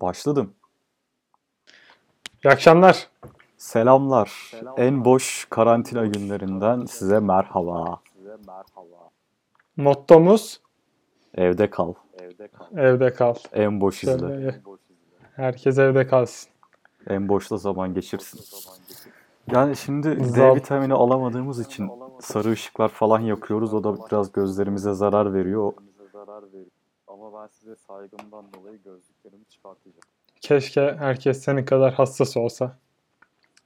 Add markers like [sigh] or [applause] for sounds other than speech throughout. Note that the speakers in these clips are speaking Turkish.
Başladım. İyi akşamlar. Selamlar. En boş karantina günlerinden size merhaba. Mottomuz Evde kal. evde kal. En boş izle. Şöyle, herkes evde kalsın. En boşta zaman geçirsin. Yani şimdi D Zal- vitamini alamadığımız için sarı ışıklar falan yakıyoruz. O da biraz gözlerimize zarar veriyor. Ama ben size saygımdan dolayı gözlüklerimi çıkartacağım. Keşke herkes senin kadar hassas olsa.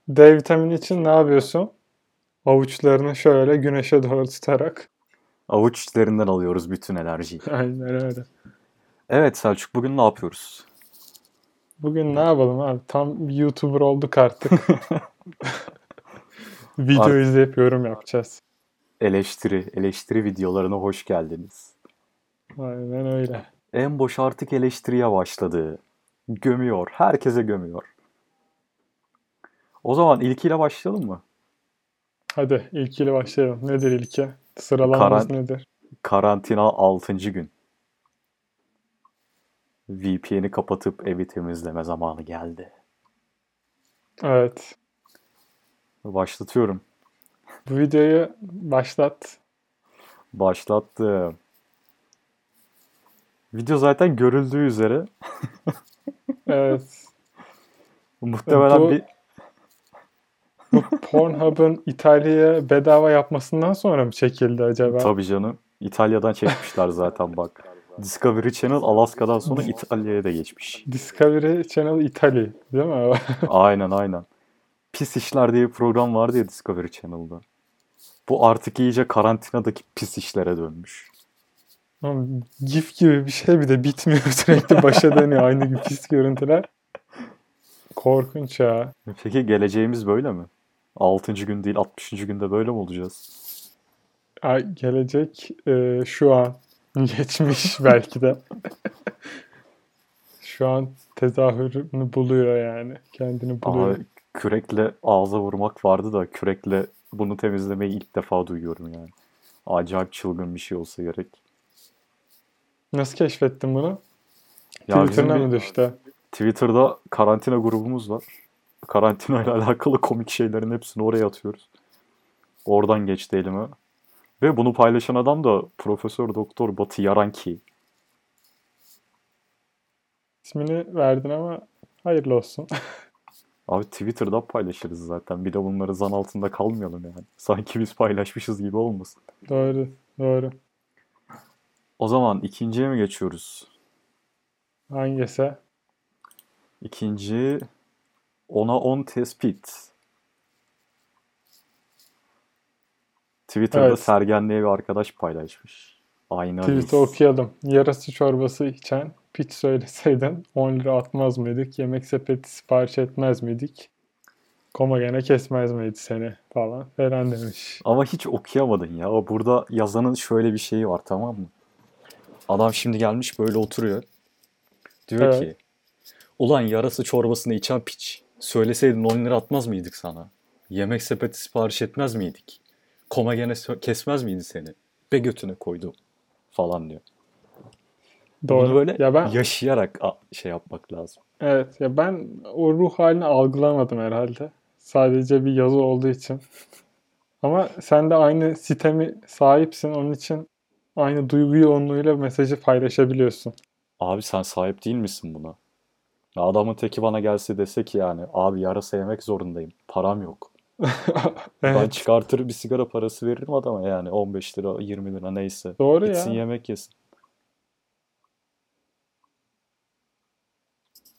D vitamini için ne yapıyorsun? Avuçlarını şöyle güneşe doğru tutarak. Avuç içlerinden alıyoruz bütün enerjiyi. [laughs] Aynen öyle. Evet Selçuk bugün ne yapıyoruz? Bugün ne yapalım abi? Tam bir YouTuber olduk artık. [laughs] Video Art- izleyip yorum yapacağız. Eleştiri, eleştiri videolarına hoş geldiniz. Aynen öyle. En boş artık eleştiriye başladı. Gömüyor. Herkese gömüyor. O zaman ilkiyle başlayalım mı? Hadi ilkiyle başlayalım. Nedir ilki? Sıralamamız Karan- nedir? Karantina 6. gün. VPN'i kapatıp evi temizleme zamanı geldi. Evet. Başlatıyorum. Bu videoyu başlat. Başlattım. Video zaten görüldüğü üzere [laughs] Evet. muhtemelen Bu- bir Bu Pornhub'ın İtalya'ya bedava yapmasından sonra mı çekildi acaba? tabii canım İtalya'dan çekmişler zaten bak. Discovery Channel Alaska'dan sonra İtalya'ya da geçmiş. Discovery Channel İtalya değil mi? [laughs] Aynen aynen. Pis İşler diye bir program vardı ya Discovery Channel'da. Bu artık iyice karantinadaki pis işlere dönmüş. GIF gibi bir şey bir de bitmiyor [laughs] sürekli başa dönüyor aynı pis görüntüler. Korkunç ya. Peki geleceğimiz böyle mi? 6. gün değil 60. günde böyle mi olacağız? Ay, gelecek e, şu an [laughs] geçmiş belki de. [laughs] şu an tezahürünü buluyor yani. Kendini buluyor. Ama kürekle ağza vurmak vardı da kürekle bunu temizlemeyi ilk defa duyuyorum yani. Acayip çılgın bir şey olsa gerek. Nasıl keşfettin bunu? Ya bir- mı düştü? Twitter'da karantina grubumuz var. Karantina ile [laughs] alakalı komik şeylerin hepsini oraya atıyoruz. Oradan geçti elime. Ve bunu paylaşan adam da Profesör Doktor Batı Yaranki. İsmini verdin ama hayırlı olsun. [laughs] Abi Twitter'da paylaşırız zaten. Bir de bunları zan altında kalmayalım yani. Sanki biz paylaşmışız gibi olmasın. doğru, doğru. O zaman ikinciye mi geçiyoruz? Hangisi? İkinci ona 10 tespit. Twitter'da Evet. Sergen diye bir arkadaş paylaşmış. Aynı Tweet'i okuyalım. Yarası çorbası içen piç söyleseydin 10 lira atmaz mıydık? Yemek sepeti sipariş etmez miydik? Koma gene kesmez miydi seni falan falan demiş. Ama hiç okuyamadın ya. Burada yazanın şöyle bir şeyi var tamam mı? Adam şimdi gelmiş böyle oturuyor. Diyor Evet. ki Ulan yarası çorbasını içen piç. Söyleseydin 10 lira atmaz mıydık sana? Yemek sepeti sipariş etmez miydik? Koma gene kesmez miydi seni? Be götüne koydu falan diyor. Doğru. Bunu böyle ya ben yaşayarak şey yapmak lazım. evet ya ben o ruh halini algılamadım herhalde. Sadece bir yazı olduğu için. Ama sen de aynı sitemi sahipsin. Onun için aynı duygu yoğunluğuyla mesajı paylaşabiliyorsun. Abi sen sahip değil misin buna? Adamın teki bana gelse dese ki yani abi yarasa yemek zorundayım. Param yok. [laughs] Ben Evet. çıkartır bir sigara parası veririm adama yani 15 lira 20 lira neyse. Doğru Gitsin ya. yemek yesin.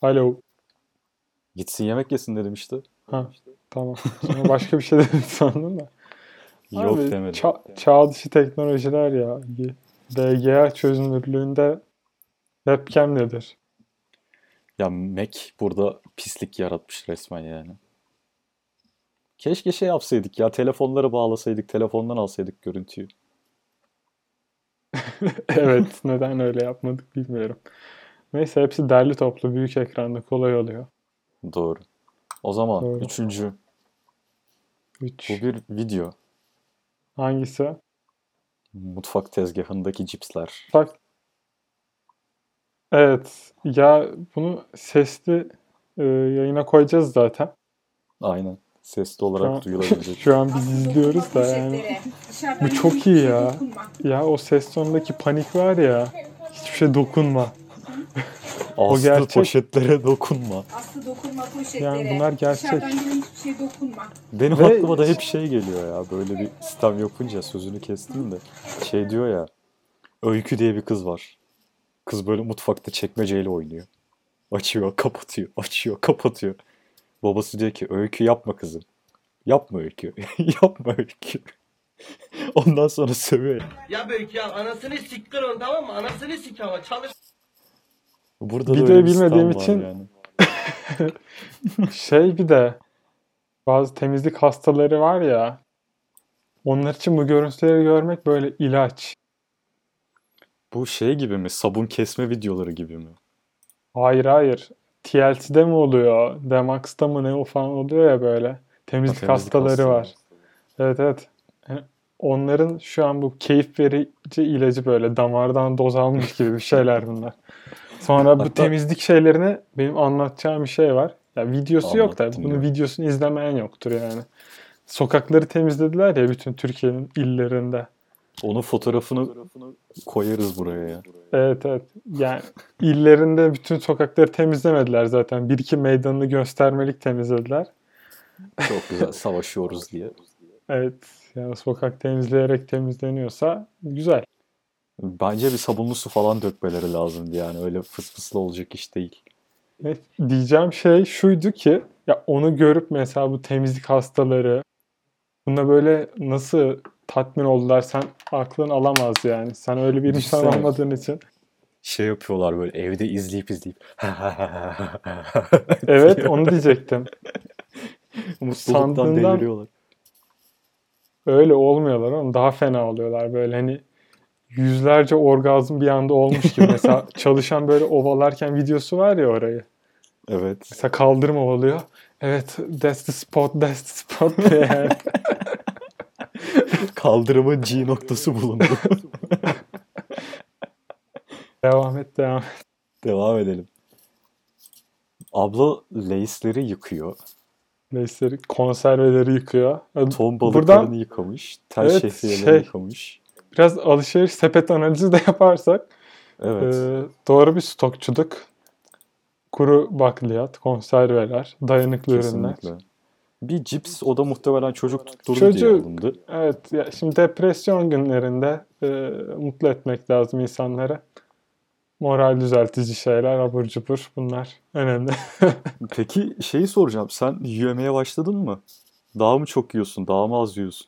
Alo. Gitsin yemek yesin dedim işte. Ha, tamam. Sonra başka bir şey dedim sandım da. Yok Abi, demedim. ça- çağ dışı teknolojiler ya. Bir VGA çözünürlüğünde webcam nedir? Ya Mac burada pislik yaratmış resmen yani. Keşke şey yapsaydık ya telefonları bağlasaydık telefondan alsaydık görüntüyü. [laughs] evet, neden öyle yapmadık bilmiyorum. Neyse hepsi derli toplu büyük ekranda kolay oluyor. Doğru. O zaman Doğru. üçüncü. 3. Bu bir video. Hangisi? Mutfak tezgahındaki cipsler. Bak. Evet. Ya bunu sesli e, yayına koyacağız zaten. Aynen. Sesli Şu an, olarak duyulabilecek. [laughs] şu an biz izliyoruz da yani. Bu çok iyi ya. Ya o ses tonundaki panik var ya. Hiçbir şey dokunma. Aslı gerçek. poşetlere dokunma. Aslı dokunma poşetlere. Yani bunlar gerçek. Şey dokunma. Benim Ve- aklıma da hep şey geliyor ya. Böyle bir sistem yapınca sözünü kestim de. Şey diyor ya. Öykü diye bir kız var. Kız böyle mutfakta çekmeceyle oynuyor. Açıyor, kapatıyor, açıyor, kapatıyor. Babası diyor ki öykü yapma kızım. Yapma öykü. [laughs] yapma öykü. [laughs] Ondan sonra sövüyor. Ya büyük ya anasını siktir onu tamam mı? Anasını sik ama çalış. Burada bir sistem bilmediğim için- yani. [laughs] Şey bir de bazı temizlik hastaları var ya. Onlar için bu görüntüleri görmek böyle ilaç. Bu şey gibi mi? Sabun kesme videoları gibi mi? Hayır hayır. TLC'de mi oluyor? Demax'ta mı ne o falan oluyor ya böyle. Temizlik, Temizlik hastaları hastaları. var. Evet evet. Yani onların şu an bu keyif verici ilacı böyle damardan doz almış gibi bir şeyler bunlar. [laughs] Sonra bu Hatta- temizlik şeylerine benim anlatacağım bir şey var. Ya videosu yok da bunun ya. videosunu izlemeyen yoktur yani. Sokakları temizlediler ya bütün Türkiye'nin illerinde. Onun fotoğrafını koyarız buraya ya. Evet evet. Yani illerinde bütün sokakları temizlemediler zaten. Bir iki meydanını göstermelik temizlediler. Çok güzel savaşıyoruz diye. Evet. Yani sokak temizleyerek temizleniyorsa güzel. Bence bir sabunlu su falan dökmeleri lazımdı yani. Öyle fıs fıslı olacak iş değil. Ne diyeceğim şey şuydu ki ya onu görüp mesela bu temizlik hastaları buna böyle nasıl tatmin oldular sen aklın alamaz yani. Sen öyle bir insan Düşünsene. olmadığın için. Şey yapıyorlar böyle evde izleyip izleyip. [laughs] Evet onu diyecektim. [laughs] Mutluluktan Sandığından- deliriyorlar. Öyle olmuyorlar oğlum. Daha fena oluyorlar böyle hani yüzlerce orgazm bir anda olmuş gibi. Mesela [laughs] çalışan böyle ovalarken videosu var ya orayı. Evet. Mesela kaldırım ovalıyor. Evet that's the spot that's the spot diye. [laughs] Kaldırımın G noktası bulundu. [laughs] devam et devam et. Devam edelim. Abla Lace'leri yıkıyor. Neyse konserveleri yıkıyor. Ton balıklarını Buradan yıkamış. Tel Evet, şehriyeleri şey- yıkamış. Biraz alışveriş sepet analizi de [laughs] yaparsak Evet. e, doğru bir stokçuluk. Kuru bakliyat, konserveler, dayanıklı ürünler. Kesinlikle. Bir cips o da muhtemelen çocuk tutturdu Çocuk- diye alındı. Evet, ya şimdi depresyon günlerinde e, mutlu etmek lazım insanları. Moral düzeltici şeyler, abur cubur bunlar önemli. [laughs] Peki şeyi soracağım. Sen yemeye başladın mı? Daha mı çok yiyorsun? Daha mı az yiyorsun?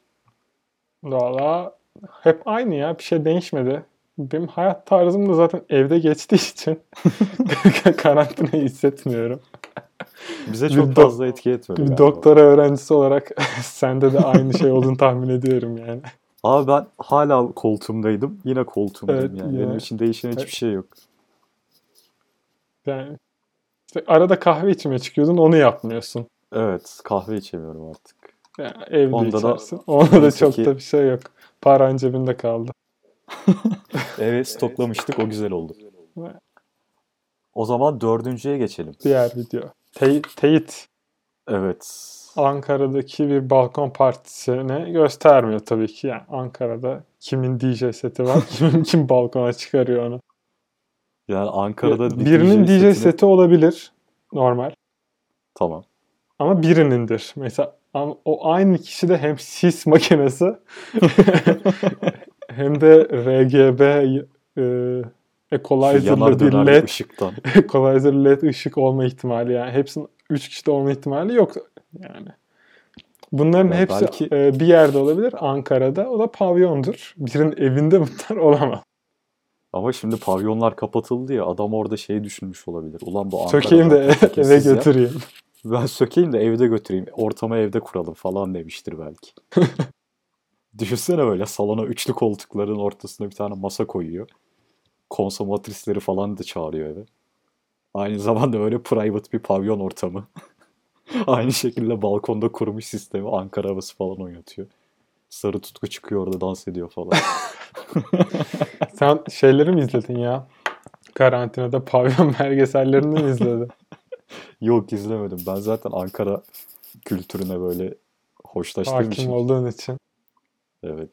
Valla hep aynı ya, bir şey değişmedi. Benim hayat tarzım da zaten evde geçtiği için [laughs] karantinayı hissetmiyorum. Bize Bir çok do- fazla etki etmedi Bir galiba. doktora öğrencisi olarak [laughs] sende de aynı şey olduğunu tahmin ediyorum yani. Abi ben hala koltuğumdaydım. Yine koltuğumdayım Evet, yani. yine. Benim için değişen hiçbir Evet. şey yok. Yani işte arada kahve içmeye çıkıyordun onu yapmıyorsun. Evet, kahve içemiyorum artık. Yani evde Onda da- içersin. [laughs] Onda da çok ki- da bir şey yok. Paran cebinde kaldı. [laughs] Eve stoklamıştık, o güzel oldu. O zaman dördüncüye geçelim. Diğer video. Te- teyit Evet. Ankara'daki bir balkon partisini göstermiyor tabii ki. Yani Ankara'da kimin DJ seti var, [laughs] kimin kim balkona çıkarıyor onu. Yani Ankara'da bir Birinin DJ, setini- seti olabilir normal Tamam. ama birinindir. Mesela ama o aynı kişi de hem sis makinesi [laughs] hem de RGB e, equalizer'lı bir led ışıktan. [laughs] equalizer led ışık olma ihtimali yani hepsinin 3 kişide olma ihtimali yok yani. Bunların Ya hepsi belki- e, bir yerde olabilir. Ankara'da o da pavyondur. Birinin evinde bunlar olamaz. Ama şimdi pavyonlar kapatıldı ya adam orada şey düşünmüş olabilir. Ulan bu Sökeyim de Ankara'da [laughs] eve götüreyim. [laughs] Ben sökeyim de evde götüreyim. Ortama evde kuralım falan demiştir belki. [laughs] Düşünsene böyle salona üçlü koltukların ortasına bir tane masa koyuyor. Konsomatrisleri falan da çağırıyor eve. Aynı zamanda böyle private bir pavyon ortamı. [laughs] Aynı şekilde balkonda kurmuş sistemi Ankara havası falan oynatıyor. Sarı tutku çıkıyor orada dans ediyor falan. Sen şeyleri mi izledin ya? Karantinada pavyon belgesellerini mi izledin? Yok izlemedim. Ben zaten Ankara kültürüne böyle hoşlaştığım Hakim için. olduğun için. Evet.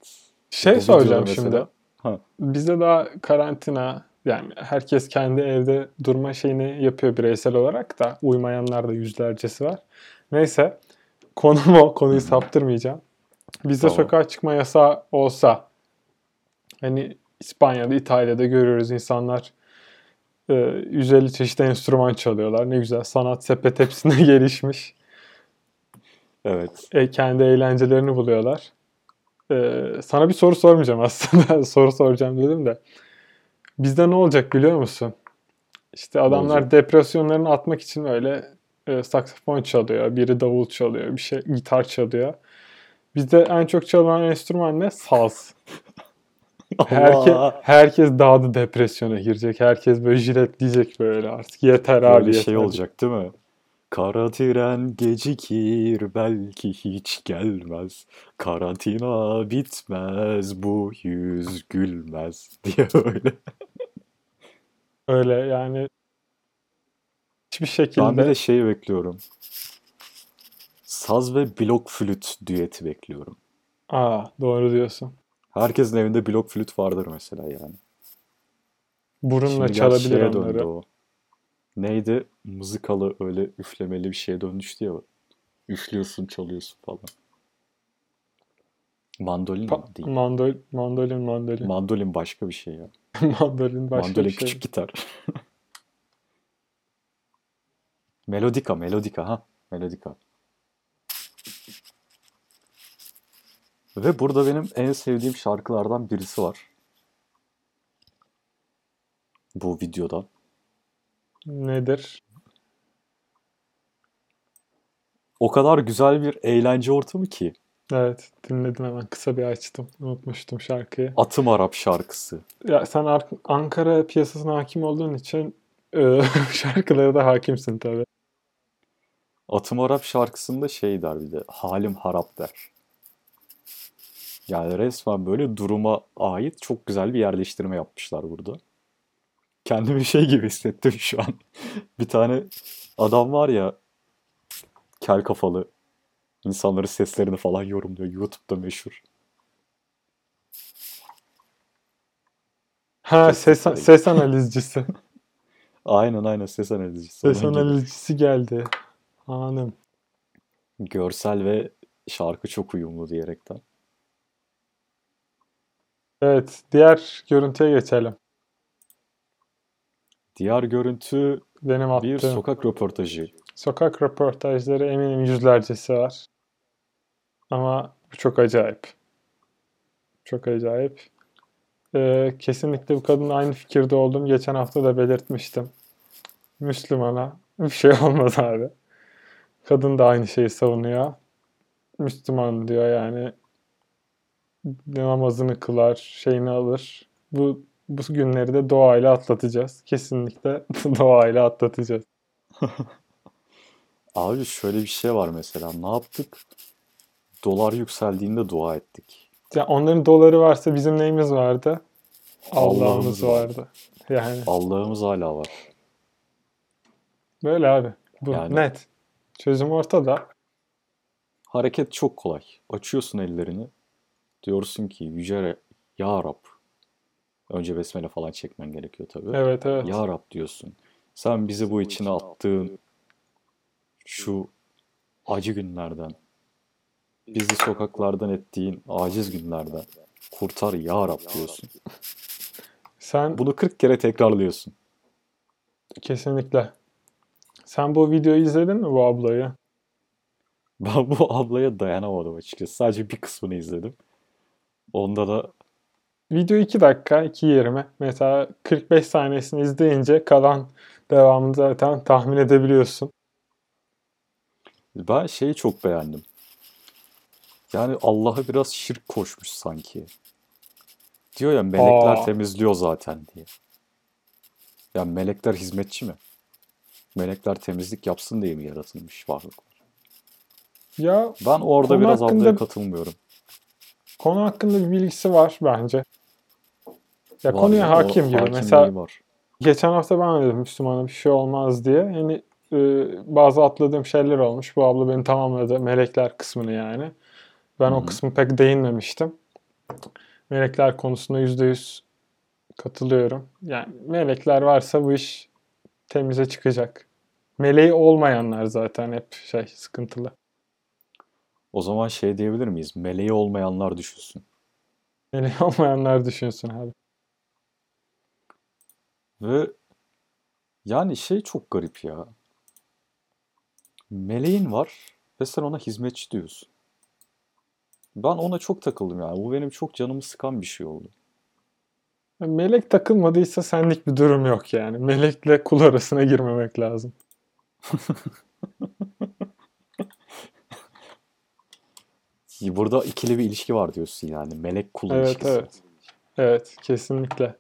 Şey Bu soracağım videoda şimdi. mesela- Ha. Bizde daha karantina yani herkes kendi evde durma şeyini yapıyor bireysel olarak da uymayanlar da yüzlercesi var. Neyse konum o. Konuyu saptırmayacağım. Bizde Tamam. sokağa çıkma yasağı olsa hani İspanya'da, İtalya'da görüyoruz insanlar e, 150 çeşit enstrüman çalıyorlar. Ne güzel sanat sepet hepsinde [laughs] gelişmiş. Evet. E, kendi eğlencelerini buluyorlar. E, sana bir soru sormayacağım [laughs] aslında. soru soracağım dedim de. Bizde ne olacak biliyor musun? İşte adamlar depresyonlarını atmak için öyle e, saksafon çalıyor. Biri davul çalıyor. Bir şey gitar çalıyor. Bizde en çok çalınan enstrüman ne? Saz. [laughs] [laughs] Herke, herkes dağda depresyona girecek. Herkes böyle jiletleyecek böyle artık. Yeter abi Böyle yeter. şey olacak değil mi? Kara tren gecikir belki hiç gelmez. Karantina bitmez bu yüz gülmez [laughs] diye öyle. Öyle yani hiçbir şekilde Ben bir de şeyi bekliyorum. Saz ve blok flüt düeti bekliyorum. Aa, doğru diyorsun. Herkesin evinde blok flüt vardır mesela yani. Burunla Şimdi çalabilir onları. döndü o. Neydi? Mızıkalı öyle üflemeli bir şeye dönmüştü ya. Üflüyorsun, çalıyorsun falan. Mandolin Pa- mi? değil. mandol, mandolin, mandolin. Mandolin başka bir şey ya. [laughs] mandolin başka Mandolin bir şey. küçük gitar. [laughs] Melodika, melodika ha. Melodika. Ve burada benim en sevdiğim şarkılardan birisi var. Bu videoda. Nedir? O kadar güzel bir eğlence ortamı ki. Evet, dinledim hemen. Kısa bir açtım. Unutmuştum şarkıyı. Atım Arap şarkısı. Ya sen Ar- Ankara piyasasına hakim olduğun için e, [laughs] şarkılara da hakimsin tabii. Atım Arap şarkısında şey der bir de. Halim harap der. Yani resmen böyle duruma ait çok güzel bir yerleştirme yapmışlar burada. Kendimi şey gibi hissettim şu an. [laughs] Bir tane adam var ya kel kafalı insanların seslerini falan yorumluyor. YouTube'da meşhur. Ha ses, ses analizcisi. [laughs] Aynen aynen ses analizcisi. ses Onun gibi. analizcisi geldi. Anım. Görsel ve şarkı çok uyumlu diyerekten. Evet, diğer görüntüye geçelim. Diğer görüntü Benim attığım. bir sokak röportajı. Sokak röportajları eminim yüzlercesi var. Ama bu çok acayip. Çok acayip. Ee, kesinlikle bu kadınla aynı fikirde oldum. Geçen hafta da belirtmiştim. Müslümana bir şey [laughs] olmaz abi. Kadın da aynı şeyi savunuyor. Müslüman diyor yani namazını kılar, şeyini alır. Bu bu günleri de doğayla atlatacağız. Kesinlikle [laughs] doğayla atlatacağız. [laughs] Abi şöyle bir şey var mesela. Ne yaptık? Dolar yükseldiğinde dua ettik. Ya onların doları varsa bizim neyimiz vardı? Allah'ımız Allah'ımız var. vardı. Yani Allah'ımız hala var. böyle abi. Bu Yani- net. Çözüm ortada. Hareket çok kolay. Açıyorsun ellerini. Diyorsun ki Yüce Ya Rab. Önce besmele falan çekmen gerekiyor tabii. Evet evet. Ya Rab diyorsun. Sen bizi bu içine attığın şu acı günlerden, bizi sokaklardan ettiğin aciz günlerden kurtar Ya Rab diyorsun. Sen Bunu 40 kere tekrarlıyorsun. kesinlikle. Sen bu videoyu izledin mi bu ablayı? Ben bu ablaya dayanamadım açıkçası. Sadece bir kısmını izledim. Onda da Video 2 dakika, 2.20. Mesela 45 saniyesini izleyince kalan devamını zaten tahmin edebiliyorsun. ben şeyi çok beğendim. Yani Allah'a biraz şirk koşmuş sanki. Diyor ya melekler Aa. temizliyor zaten diye. Ya melekler hizmetçi mi? Melekler temizlik yapsın diye mi yaratılmış varlıklar? Ya Ben orada biraz hakkında- ablaya katılmıyorum. Konu hakkında bir bilgisi var bence. Ya Var konuya ya, hakim gibi. Mesela var. Geçen hafta ben de dedim Müslümana bir şey olmaz diye. Yani e, bazı atladığım şeyler olmuş. Bu abla beni tamamladı. Melekler kısmını yani. Ben Hı o kısmı pek değinmemiştim. Melekler konusunda %100 katılıyorum. Yani melekler varsa bu iş temize çıkacak. Meleği olmayanlar zaten hep şey sıkıntılı. O zaman şey diyebilir miyiz? Meleği olmayanlar düşünsün. Meleği olmayanlar düşünsün abi. Ve yani şey çok garip ya. Meleğin var ve sen ona hizmetçi diyorsun. Ben ona çok takıldım yani. Bu benim çok canımı sıkan bir şey oldu. Melek takılmadıysa senlik bir durum yok yani. Melekle kul arasına girmemek lazım. [laughs] Burada ikili bir ilişki var diyorsun yani. Melek kul Evet ilişkisi. evet. Evet kesinlikle.